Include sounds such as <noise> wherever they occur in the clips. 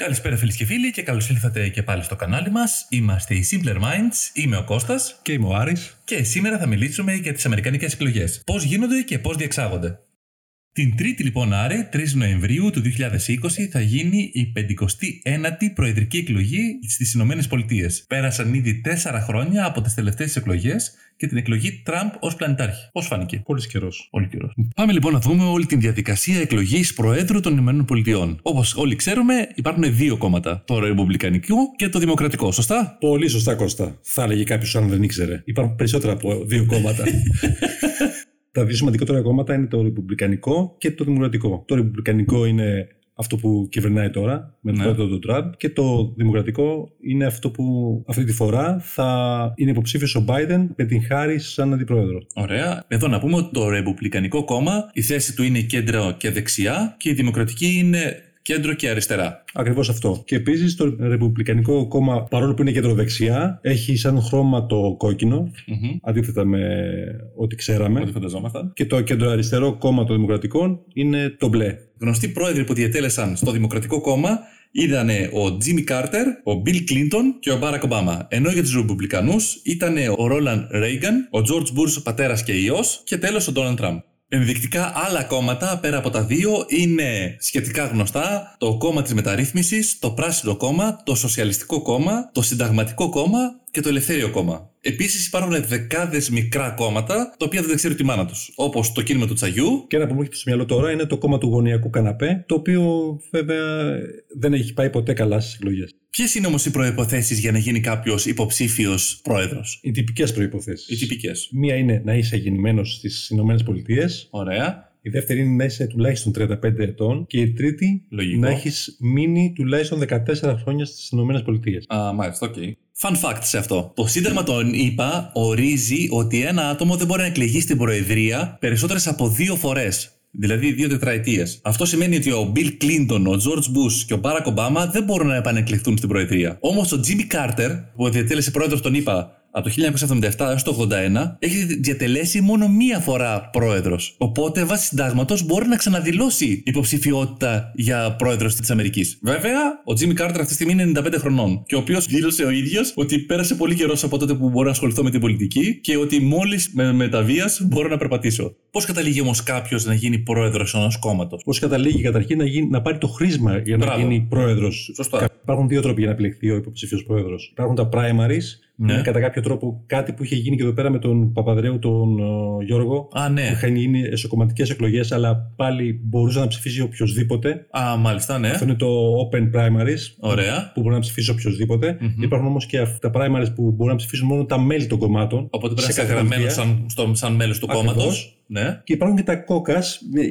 Καλησπέρα φίλοι και φίλοι και καλώς ήλθατε και πάλι στο κανάλι μας. Είμαστε οι Simpler Minds, είμαι ο Κώστας Και είμαι ο Άρης. και σήμερα θα μιλήσουμε για τις Αμερικανικές εκλογές. Πώς γίνονται και πώς διεξάγονται. Την 3η λοιπόν Άρη, 3 Νοεμβρίου του 2020, θα γίνει η 59η προεδρική εκλογή στις Ηνωμένες Πολιτείες. Πέρασαν ήδη 4 χρόνια από τις τελευταίες εκλογές και την εκλογή Τραμπ ως πλανητάρχη. Πώς φάνηκε; Πολύς καιρός. Πολύ καιρός. Πάμε λοιπόν να δούμε όλη την διαδικασία εκλογής Προέδρου των Ηνωμένων Πολιτειών. Όπως όλοι ξέρουμε, υπάρχουν δύο κόμματα. Το Ρεπουμπλικανικό και το Δημοκρατικό, σωστά; Πολύ σωστά, Κώστα. Θα έλεγε κάποιος αν δεν ήξερε. Υπάρχουν περισσότερα από δύο κόμματα. <laughs> Τα δύο σημαντικότερα κόμματα είναι το Ρεπουμπλικανικό και το Δημοκρατικό. Το Ρεπουμπλικανικό είναι αυτό που κυβερνάει τώρα με τον Ναι. πρόεδρο του Τραμπ και το Δημοκρατικό είναι αυτό που αυτή τη φορά θα είναι υποψήφιος ο Biden με την Χάρη σαν αντιπρόεδρο. Ωραία. Εδώ να πούμε ότι το Ρεπουμπλικανικό κόμμα, η θέση του είναι κέντρο και δεξιά και η Δημοκρατική είναι κέντρο και αριστερά. Ακριβώς αυτό. Και επίσης το Ρεπουμπλικανικό κόμμα, παρόλο που είναι κεντροδεξιά, έχει σαν χρώμα το κόκκινο, Μμμ. αντίθετα με ό,τι ξέραμε. Ό,τι φανταζόμασταν. Και το κεντροαριστερό κόμμα των Δημοκρατικών είναι το μπλε. Γνωστοί πρόεδροι που διατέλεσαν στο Δημοκρατικό κόμμα ήταν ο Τζίμι Κάρτερ, ο Μπιλ Κλίντον και ο Μπάρακ Ομπάμα. Ενώ για τους Ρεπουμπλικανούς ήταν ο Ρόναλντ Ρέιγκαν, ο Τζορτζ Μπους πατέρας και υιός και τέλος ο Ντόναλντ Τραμπ. Ενδεικτικά άλλα κόμματα πέρα από τα δύο είναι σχετικά γνωστά. Το κόμμα της μεταρρύθμισης, το πράσινο κόμμα, το σοσιαλιστικό κόμμα, το συνταγματικό κόμμα και το ελευθέριο κόμμα. Επίσης υπάρχουν δεκάδες μικρά κόμματα τα οποία δεν ξέρει η μάνα τους. Όπως το κίνημα του Τσαγιού, Και ένα που μου έρχεται στο μυαλό τώρα είναι το κόμμα του γωνιακού καναπέ, το οποίο βέβαια δεν έχει πάει ποτέ καλά στις εκλογές. Ποιες είναι όμως οι προϋποθέσεις για να γίνει κάποιος υποψήφιος πρόεδρος, Οι τυπικές προϋποθέσεις. Οι τυπικές. Μία είναι να είσαι γεννημένος στις ΗΠΑ. Ωραία. Η δεύτερη είναι να είσαι τουλάχιστον 35 ετών. Και η τρίτη Λογικό. να έχεις μείνει τουλάχιστον 14 χρόνια στις ΗΠΑ. Α, μάλιστα, OK. Fun fact σε αυτό. Το Σύνταγμα των ΗΠΑ ορίζει ότι ένα άτομο δεν μπορεί να εκλεγεί στην Προεδρία περισσότερες από δύο φορές. Δηλαδή δύο τετραετίες. Αυτό σημαίνει ότι ο Bill Clinton, ο George Bush και ο Barack Obama δεν μπορούν να επανεκλεχθούν στην Προεδρία. Όμως ο Jimmy Carter, που διατέλεσε πρόεδρος των ΗΠΑ από το 1977 έως το 81, έχει διατελέσει μόνο μία φορά πρόεδρος. Οπότε, βάσει συντάγματος, μπορεί να ξαναδηλώσει υποψηφιότητα για πρόεδρος της Αμερικής. Βέβαια, ο Jimmy Carter αυτή τη στιγμή είναι 95 χρονών και ο οποίος δήλωσε ο ίδιος ότι πέρασε πολύ καιρός από τότε που μπορώ να ασχοληθώ με την πολιτική και ότι μόλις με, με τα βία μπορώ να περπατήσω. Πώς καταλήγει όμως κάποιος να γίνει πρόεδρος ενός κόμματος; Πώς καταλήγει καταρχήν να, γίνει, να πάρει το χρήσμα για να Μπράβο. γίνει πρόεδρος; Σωστά. Υπάρχουν δύο τρόποι για να επιλεχθεί ο υποψήφιο πρόεδρος. Υπάρχουν τα primaries, που Ναι. είναι κατά κάποιο τρόπο κάτι που είχε γίνει και εδώ πέρα με τον Παπαδρέου, τον ε, Γιώργο. Α, Που ναι. είχαν γίνει εσωκομματικές εκλογές, αλλά πάλι μπορούσε να ψηφίσει οποιοδήποτε. Α, μάλιστα, ναι. Αυτό είναι το open primaries. Ωραία. Που μπορεί να ψηφίσει οποιοδήποτε. Μμμ. Υπάρχουν όμως και αυτά τα primaries που μπορούν να ψηφίσουν μόνο τα μέλη των κομμάτων. Οπότε πρέπει να σε είσαι κάθε γραμμένο πολιτεία. σαν, στο- σαν μέλος του Ακριβώς. κόμματο. Ναι. Και υπάρχουν και τα κόκα,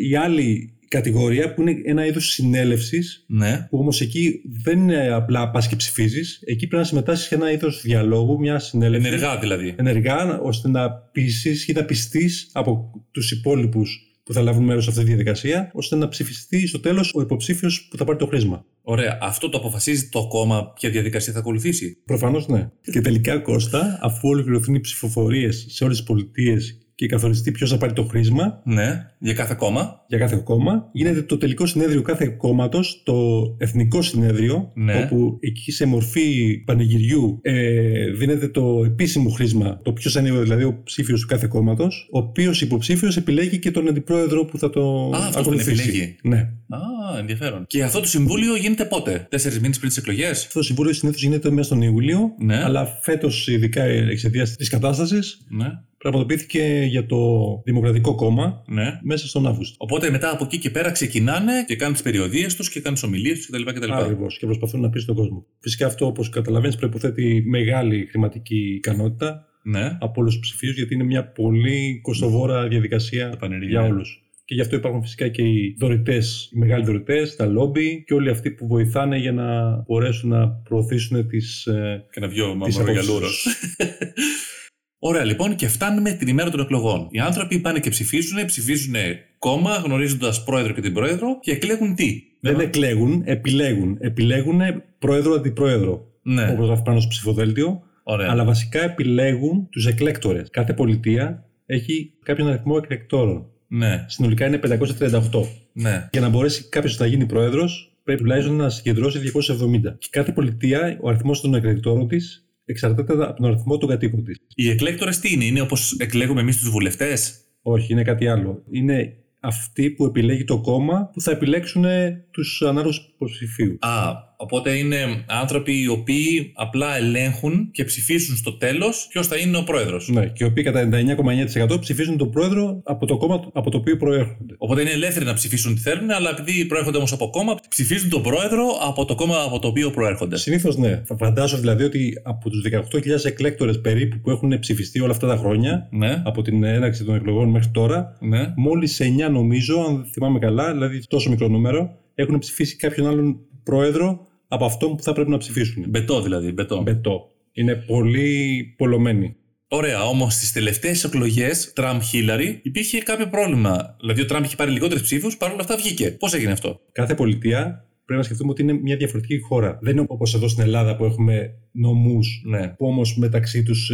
η άλλη κατηγορία που είναι ένα είδος συνέλευσης Ναι. που όμως εκεί δεν είναι απλά πας και ψηφίζεις. Εκεί πρέπει να συμμετάσχεις σε ένα είδος διαλόγου, μια συνέλευση. Ενεργά δηλαδή. Ενεργά, ώστε να πείσεις ή να πιστείς από τους υπόλοιπους που θα λάβουν μέρος σε αυτή τη διαδικασία, ώστε να ψηφιστεί στο τέλος ο υποψήφιος που θα πάρει το χρήσμα. Ωραία. Αυτό το αποφασίζει το κόμμα ποια διαδικασία θα ακολουθήσει; Προφανώς ναι. Και τελικά, Κώστα, αφού ολοκληρωθούν οι ψηφοφορίες σε όλες τις πολιτείες και καθοριστεί ποιος θα πάρει το χρήσμα Ναι. Για κάθε κόμμα. για κάθε κόμμα, γίνεται το τελικό συνέδριο κάθε κόμματος, το εθνικό συνέδριο, Ναι. όπου εκεί σε μορφή πανηγυριού ε, δίνεται το επίσημο χρήσμα, το ποιος θα είναι δηλαδή ο ψήφιος του κάθε κόμματος, ο οποίος υποψήφιος επιλέγει και τον αντιπρόεδρο που θα το Α, αυτός τον ακολουθήσει. επιλέγει. Ναι. Α, ενδιαφέρον. Και αυτό το συμβούλιο γίνεται πότε, Τέσσερις μήνες πριν τις εκλογές; Αυτό το συμβούλιο συνήθως γίνεται μέσα στον Ιούλιο, Ναι. αλλά φέτος, ειδικά εξαιτίας της κατάστασης, Ναι. Πραγματοποιήθηκε για το Δημοκρατικό Κόμμα ναι. μέσα στον Αύγουστο. Οπότε μετά από εκεί και πέρα ξεκινάνε και κάνουν τις περιοδίες τους και κάνουν τις ομιλίες τους κτλ. κτλ. Ακριβώς και προσπαθούν να πει στον κόσμο. Φυσικά αυτό, όπως καταλαβαίνεις, προποθέτει μεγάλη χρηματική ικανότητα Ναι. από όλους τους ψηφίους, γιατί είναι μια πολύ κοστοβόρα διαδικασία πανηγύρια, για ναι. όλους. Και γι' αυτό υπάρχουν φυσικά και οι δωρητές, οι μεγάλοι δωρητές, τα λόμπι και όλοι αυτοί που βοηθάνε για να μπορέσουν να προωθήσουν τις. Και να βγει ο Τις Μαυρογιαλούρο. Απόψεις. Ωραία, λοιπόν, και φτάνουμε την ημέρα των εκλογών. Οι άνθρωποι πάνε και ψηφίζουν, ψηφίζουν κόμμα, γνωρίζοντας πρόεδρο και την πρόεδρο και εκλέγουν τι; Δεν εκλέγουν, επιλέγουν. Επιλέγουν πρόεδρο-αντιπρόεδρο. Ναι, Όπως γράφει πάνω στο ψηφοδέλτιο. ωραία. Αλλά βασικά επιλέγουν τους εκλέκτορες. Κάθε πολιτεία έχει κάποιον αριθμό εκλεκτόρων. Ναι, Συνολικά είναι 538. ναι. Για να μπορέσει κάποιος να γίνει πρόεδρος, πρέπει τουλάχιστον να συγκεντρώσει 270. Και κάθε πολιτεία, ο αριθμός των εκλεκτόρων της εξαρτάται από τον αριθμό των κατοίκων της. Οι εκλέκτορες τι είναι, είναι όπως εκλέγουμε εμείς τους βουλευτές; Όχι, είναι κάτι άλλο. Είναι αυτοί που επιλέγει το κόμμα που θα επιλέξουν τους ανάλογους υποψηφίους. Α, Οπότε είναι άνθρωποι οι οποίοι απλά ελέγχουν και ψηφίσουν στο τέλος ποιος θα είναι ο πρόεδρος. Ναι, και οι οποίοι κατά 99,9% ψηφίζουν τον πρόεδρο από το κόμμα από το οποίο προέρχονται. Οπότε είναι ελεύθεροι να ψηφίσουν τι θέλουν, αλλά επειδή προέρχονται όμως από κόμμα, ψηφίζουν τον πρόεδρο από το κόμμα από το οποίο προέρχονται. Συνήθως ναι. Θα φαντάζω δηλαδή ότι από τους 18.000 εκλέκτορες περίπου που έχουν ψηφιστεί όλα αυτά τα χρόνια, ναι. από την έναρξη των εκλογών μέχρι τώρα, ναι. μόλις 9 νομίζω, αν θυμάμαι καλά, δηλαδή τόσο μικρό νούμερο, έχουν ψηφίσει κάποιον άλλον πρόεδρο από αυτό που θα πρέπει να ψηφίσουν. Μπετό δηλαδή. Μπετό. Μπετό. Είναι πολύ πολλωμένοι. Ωραία, όμως στις τελευταίες εκλογές Τραμπ-Χίλαρη υπήρχε κάποιο πρόβλημα. Δηλαδή ο Τραμπ είχε πάρει λιγότερες ψήφους, παρόλα αυτά βγήκε. Πώς έγινε αυτό; Κάθε πολιτεία πρέπει να σκεφτούμε ότι είναι μια διαφορετική χώρα. Δεν είναι όπως εδώ στην Ελλάδα που έχουμε νομούς Ναι. που όμως μεταξύ τους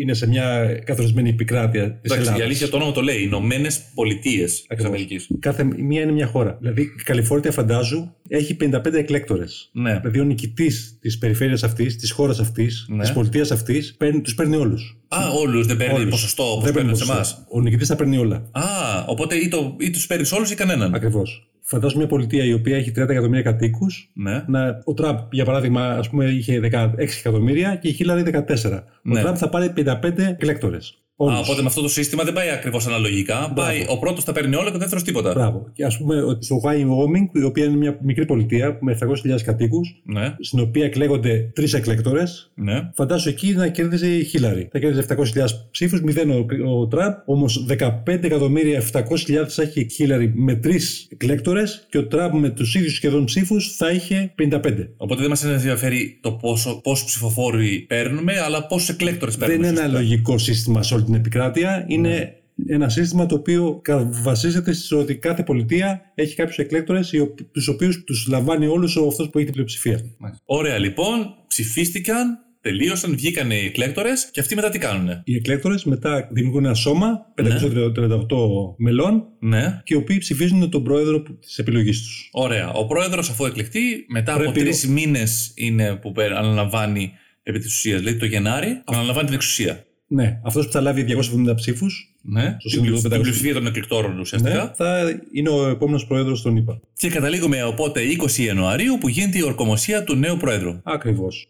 είναι σε μια καθορισμένη επικράτεια της Εντάξει, Ελλάδας. η αλήθεια το όνομα το λέει. Ηνωμένες Πολιτείες της Ακριβώς. Αμερικής. Κάθε μία είναι μια χώρα. Δηλαδή η Καλιφόρνια, φαντάζου, έχει 55 εκλέκτορες. Ναι. Δηλαδή ο νικητής της περιφέρειας αυτής, της χώρας αυτής, Ναι. της πολιτείας αυτής, τους παίρνει όλους. Α, όλους δεν παίρνει Όλους. ποσοστό όπως Δεν παίρνουν σε ποσοστό. εμάς. Ο νικητής θα παίρνει όλα. Α, οπότε ή, το, ή τους παίρνεις όλους ή κανέναν. Ακριβώς. Φαντάζομαι μια πολιτεία η οποία έχει 30 εκατομμύρια κατοίκους. Ναι. Να, ο Τραμπ, για παράδειγμα, ας πούμε, είχε 16 εκατομμύρια και η Χίλαρη 14. Ναι. Ο Τραμπ θα πάρει 55 εκλέκτορες. Α, οπότε με αυτό το σύστημα δεν πάει ακριβώς αναλογικά. Πάει, ο πρώτος τα παίρνει όλα και ο δεύτερος τίποτα. Μπράβο. Και ας πούμε ότι στο Wyoming, η οποία είναι μια μικρή πολιτεία με 700.000 κατοίκους, Ναι, στην οποία εκλέγονται τρεις εκλέκτορες, ναι. φαντάσου εκεί να κέρδιζε η Χίλαρη. Θα κέρδιζε 700.000 ψήφους, 0 ο, ο Τραμπ, όμως 15.700.000 θα έχει η Χίλαρη με τρεις εκλέκτορες και ο Τραμπ με τους ίδιους σχεδόν ψήφους θα είχε 55. Οπότε δεν μας ενδιαφέρει το πόσο, πόσου ψηφοφόροι παίρνουμε, αλλά πόσους εκλέκτορες παίρνουμε. Δεν είναι ένα ουσιαστικά. λογικό σύστημα σε όλη την επικράτεια. Είναι ένα σύστημα το οποίο κα- βασίζεται στο ότι κάθε πολιτεία έχει κάποιους εκλέκτορες, τους οποίους τους λαμβάνει όλους αυτός που έχει την πλειοψηφία. Ωραία, λοιπόν, ψηφίστηκαν, τελείωσαν, βγήκαν οι εκλέκτορες και αυτοί μετά τι κάνουνε; Οι εκλέκτορες μετά δημιουργούν ένα σώμα 538 μελών Ναι. και οι οποίοι ψηφίζουν τον πρόεδρο της επιλογής τους. Ωραία. Ο πρόεδρος, αφού εκλεχτεί, μετά από Πρέπει- τρει μήνες είναι που πε- αναλαμβάνει επί της ουσίας. Δηλαδή το Γενάρη, αναλαμβάνει την εξουσία. Ναι, αυτός που θα λάβει 270 ψήφους Ναι. Στο Την σύνολο πλειοψ- των την 500. πλειοψηφία των εκλεκτόρων ουσιαστικά. ναι, θα είναι ο επόμενος πρόεδρος των ΗΠΑ. Και καταλήγουμε οπότε 20 Ιανουαρίου που γίνεται η ορκομοσία του νέου πρόεδρου. Ακριβώς.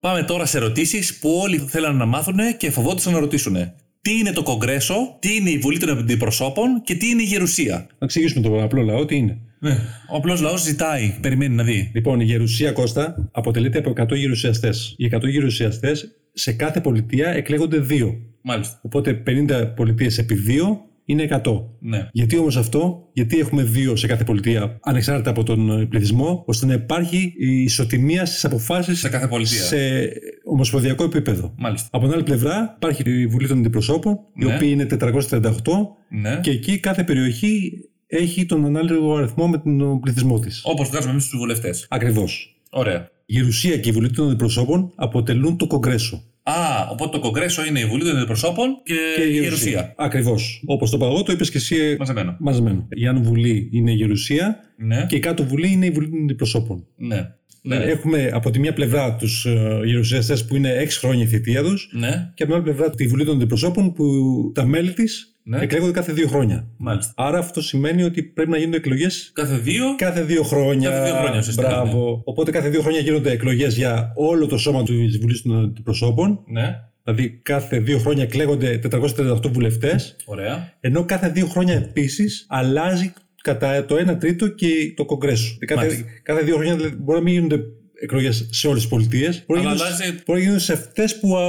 Πάμε τώρα σε ερωτήσεις που όλοι θέλαν να μάθουν και φοβόντουσαν να ρωτήσουν. Τι είναι το Κογκρέσο, τι είναι η Βουλή των Αντιπροσώπων και τι είναι η Γερουσία; Να εξηγήσουμε τον απλό λαό τι είναι. Ναι. Ο απλός λαός ζητάει, περιμένει να δει. Λοιπόν, η γερουσία Κώστα αποτελείται από 100 γερουσιαστές. Οι 100 γερουσιαστές σε κάθε πολιτεία εκλέγονται δύο. Μάλιστα. Οπότε 50 πολιτείες επί 2 είναι 100. Ναι. Γιατί όμως αυτό, γιατί έχουμε δύο σε κάθε πολιτεία, ανεξάρτητα από τον ε, πληθυσμό, ώστε να υπάρχει η ισοτιμία στις αποφάσεις Σε κάθε πολιτεία. σε ομοσπονδιακό επίπεδο. Μάλιστα. Από την άλλη πλευρά υπάρχει η Βουλή των Αντιπροσώπων, οι Ναι. οποίοι είναι 438 Ναι. και εκεί κάθε περιοχή έχει τον ανάλογο αριθμό με τον πληθυσμό της. Όπως βγάζουμε εμείς τους βουλευτές. Ακριβώς. Ωραία. Η Γερουσία και η Βουλή των Αντιπροσώπων αποτελούν το Κογκρέσο. Α, οπότε το Κογκρέσο είναι η Βουλή των Αντιπροσώπων και, η Γερουσία. Ακριβώς. Όπως το είπα εγώ, το είπες και εσύ ε, Μαζεμένο. μαζεμένο. Η Άνω Βουλή είναι η Γερουσία Ναι. και η κάτω Βουλή είναι η Βουλή των Αντιπροσώπων. Ναι. Ναι. Έχουμε από τη μία πλευρά τους ε, γερουσιαστέ που είναι 6 χρόνια η θητεία τους ναι. και από την άλλη πλευρά τη Βουλή των Αντιπροσώπων που τα μέλη της Ναι. εκλέγονται κάθε δύο χρόνια. Μάλιστα. Άρα αυτό σημαίνει ότι πρέπει να γίνονται εκλογές Κάθε δύο; κάθε δύο χρόνια. Κάθε δύο χρόνια, ουσιαστικά, Μπράβο. Οπότε κάθε δύο χρόνια γίνονται εκλογές για όλο το σώμα τη Βουλής των Αντιπροσώπων. Ναι. Δηλαδή κάθε δύο χρόνια εκλέγονται 438 βουλευτές. Ωραία. Ενώ κάθε δύο χρόνια επίσης αλλάζει κατά το 1 τρίτο και το Κογκρέσο. Κάθε, Μάλιστα. κάθε δύο χρόνια δηλαδή, μπορεί να μην γίνονται εκλογές σε όλες τις πολιτείες. Μπορεί, να Αλλά γίνονται- αλλάζει- μπορεί να γίνονται σε αυτές που α,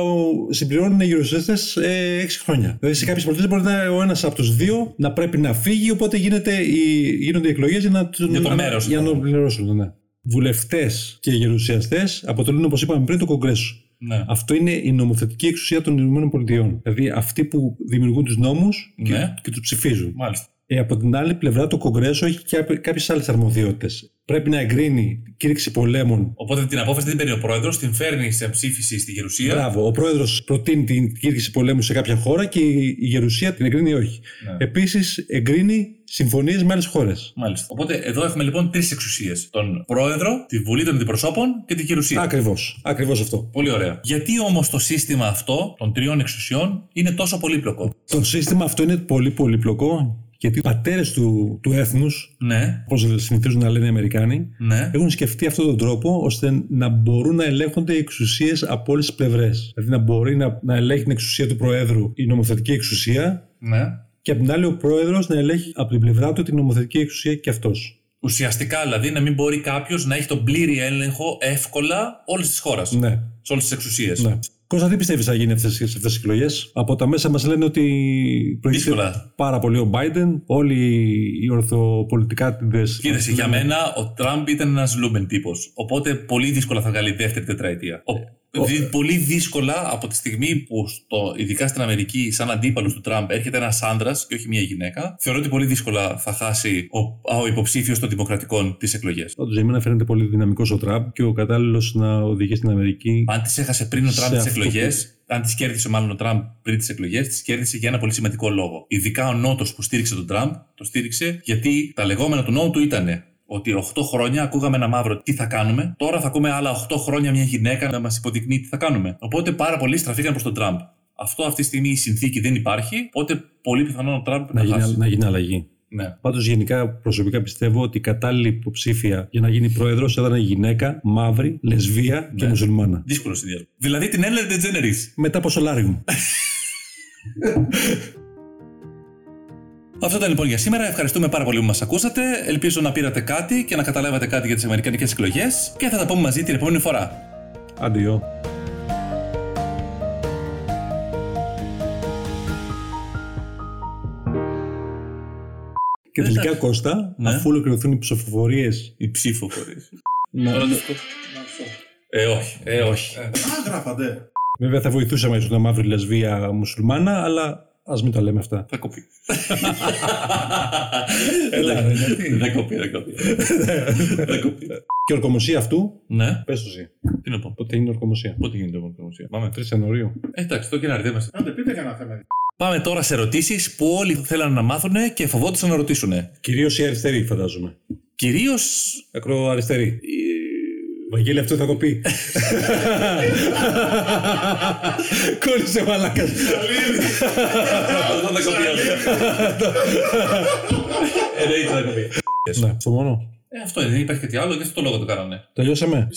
συμπληρώνουν οι γερουσιαστέ ε, 6 χρόνια. Δηλαδή σε κάποιες πολιτείες μπορεί να ο ένας από τους δύο να πρέπει να φύγει, οπότε γίνεται η, γίνονται οι εκλογές για να, τον- Για το να- μέρος για να του. τον πληρώσουν. Ναι. Βουλευτές και γερουσιαστέ αποτελούν, όπως είπαμε πριν, το Κογκρέσο. Ναι. Αυτό είναι η νομοθετική εξουσία των ΗΠΑ. Δηλαδή αυτοί που δημιουργούν τους νόμους και, Ναι. και τους ψηφίζουν. Μάλιστα. Ε, από την άλλη πλευρά, το Κογκρέσο έχει κάποιες άλλες αρμοδιότητες. Πρέπει να εγκρίνει κήρυξη πολέμων. Οπότε την απόφαση δεν παίρνει ο πρόεδρος, την φέρνει σε ψήφιση στη Γερουσία. Μπράβο. Ο πρόεδρος προτείνει την κήρυξη πολέμου σε κάποια χώρα και η η Γερουσία την εγκρίνει ή όχι. Ναι. Επίσης, εγκρίνει συμφωνίες με άλλες χώρες. Μάλιστα. Οπότε εδώ έχουμε λοιπόν τρεις εξουσίες. Τον πρόεδρο, τη Βουλή των Αντιπροσώπων και τη Γερουσία. Ακριβώς. Ακριβώς αυτό. Πολύ ωραία. Γιατί όμως το σύστημα αυτό των τριών εξουσιών είναι τόσο πολύπλοκο; Το σύστημα αυτό είναι πολύ πολύπλοκο γιατί οι πατέρες του, του έθνους, Ναι, όπως συνηθίζουν να λένε οι Αμερικάνοι, ναι. έχουν σκεφτεί αυτόν τον τρόπο ώστε να μπορούν να ελέγχονται οι εξουσίες από όλες τις πλευρές. Δηλαδή να μπορεί να, να ελέγχει την εξουσία του Προέδρου η νομοθετική εξουσία ναι. και απ' την άλλη ο Πρόεδρος να ελέγχει από την πλευρά του την νομοθετική εξουσία και αυτός. Ουσιαστικά δηλαδή να μην μπορεί κάποιος να έχει τον πλήρη έλεγχο εύκολα όλης της χώρας. Ναι. Σε όλες τις εξουσίες. ναι. Κώστα, τι πιστεύεις θα γίνει αυτές τις εκλογές; Από τα μέσα μας λένε ότι προηγείται Δύσκολα. πάρα πολύ ο Biden. Όλοι οι ορθοπολιτικάτιδε. Κοίταξε, για μένα ο Τραμπ ήταν ένας Λούμπεν τύπος. Οπότε πολύ δύσκολα θα βγάλει δεύτερη τετραετία. Ο- δι- πολύ δύσκολα από τη στιγμή που, στο, ειδικά στην Αμερική, σαν αντίπαλος του Τραμπ, έρχεται ένας άντρας και όχι μια γυναίκα, θεωρώ ότι πολύ δύσκολα θα χάσει ο, ο υποψήφιος των Δημοκρατικών τις εκλογές. Πάντως για μένα φαίνεται πολύ δυναμικός ο Τραμπ και ο κατάλληλος να οδηγήσει την Αμερική. Αν τις έχασε πριν ο Τραμπ Σε τις αυτό εκλογές, που- αν τις κέρδισε μάλλον ο Τραμπ πριν τις εκλογές, τις κέρδισε για ένα πολύ σημαντικό λόγο. Ειδικά ο Νότος που στήριξε τον Τραμπ, το στήριξε γιατί τα λεγόμενα του Νότου ήταν ότι 8 χρόνια ακούγαμε ένα μαύρο τι θα κάνουμε, τώρα θα ακούμε άλλα 8 χρόνια μια γυναίκα να μας υποδεικνύει τι θα κάνουμε. Οπότε πάρα πολλοί στραφήκαν προς τον Τραμπ. Αυτό αυτή τη στιγμή η συνθήκη δεν υπάρχει, οπότε πολύ πιθανόν ο Τραμπ Να να, γίνει, χάσει. να γίνει αλλαγή. Ναι. Πάντως, γενικά, προσωπικά πιστεύω ότι η κατάλληλη υποψήφια για να γίνει πρόεδρος θα ήταν γυναίκα, μαύρη, λεσβία και Ναι. μουσουλμάνα. Δύσκολο συνδυασμό. Δηλαδή την Ellen DeGeneres. Μετά από σολάριουμ. <laughs> Αυτό ήταν λοιπόν για σήμερα. Ευχαριστούμε πάρα πολύ που μας ακούσατε. Ελπίζω να πήρατε κάτι και να καταλάβατε κάτι για τις Αμερικανικές εκλογές. Και θα τα πούμε μαζί την επόμενη φορά. Αντιό. Και Δεν τελικά, θα- Κώστα, Ναι. αφού ολοκληρωθούν οι ψηφοφορίες. Η ψηφοφορία. Να... Ε, όχι. Ε, όχι. Α, γράφατε. Βέβαια, θα βοηθούσαμε ίσω να μαύρη λεσβία μουσουλμάνα, αλλά ας μην τα λέμε αυτά. Θα κοπεί. <laughs> Έλα, ρε, γιατί; Δεν κοπεί, δεν κοπεί. <laughs> Δεν κοπεί. Και ορκομοσία αυτού, Ναι, πες το εσύ. τι να πω. Πότε είναι ορκομοσία; Πότε γίνεται η ορκομοσία; Πάμε. 3 Ιανουαρίου. Ε, εντάξει, το κοινάρι δεν είμαστε. Άντε, πείτε κανένα θέμα. Πάμε τώρα σε ερωτήσεις που όλοι θέλαν να μάθουν και φοβόντουσαν να ρωτήσουν. Κυρίως η αριστερή, φαντάζομαι. Κυρίως. Ακροαριστερή. Βαγγέλη, αυτό θα κοπεί. Κόλλησε μαλάκας. Αυτό θα κοπεί. Εννοείται θα κοπεί. Ναι, αυτό μόνο. Ε, αυτό είναι, δεν υπάρχει κάτι άλλο και αυτό το λόγο το κάνανε. Τελειώσαμε.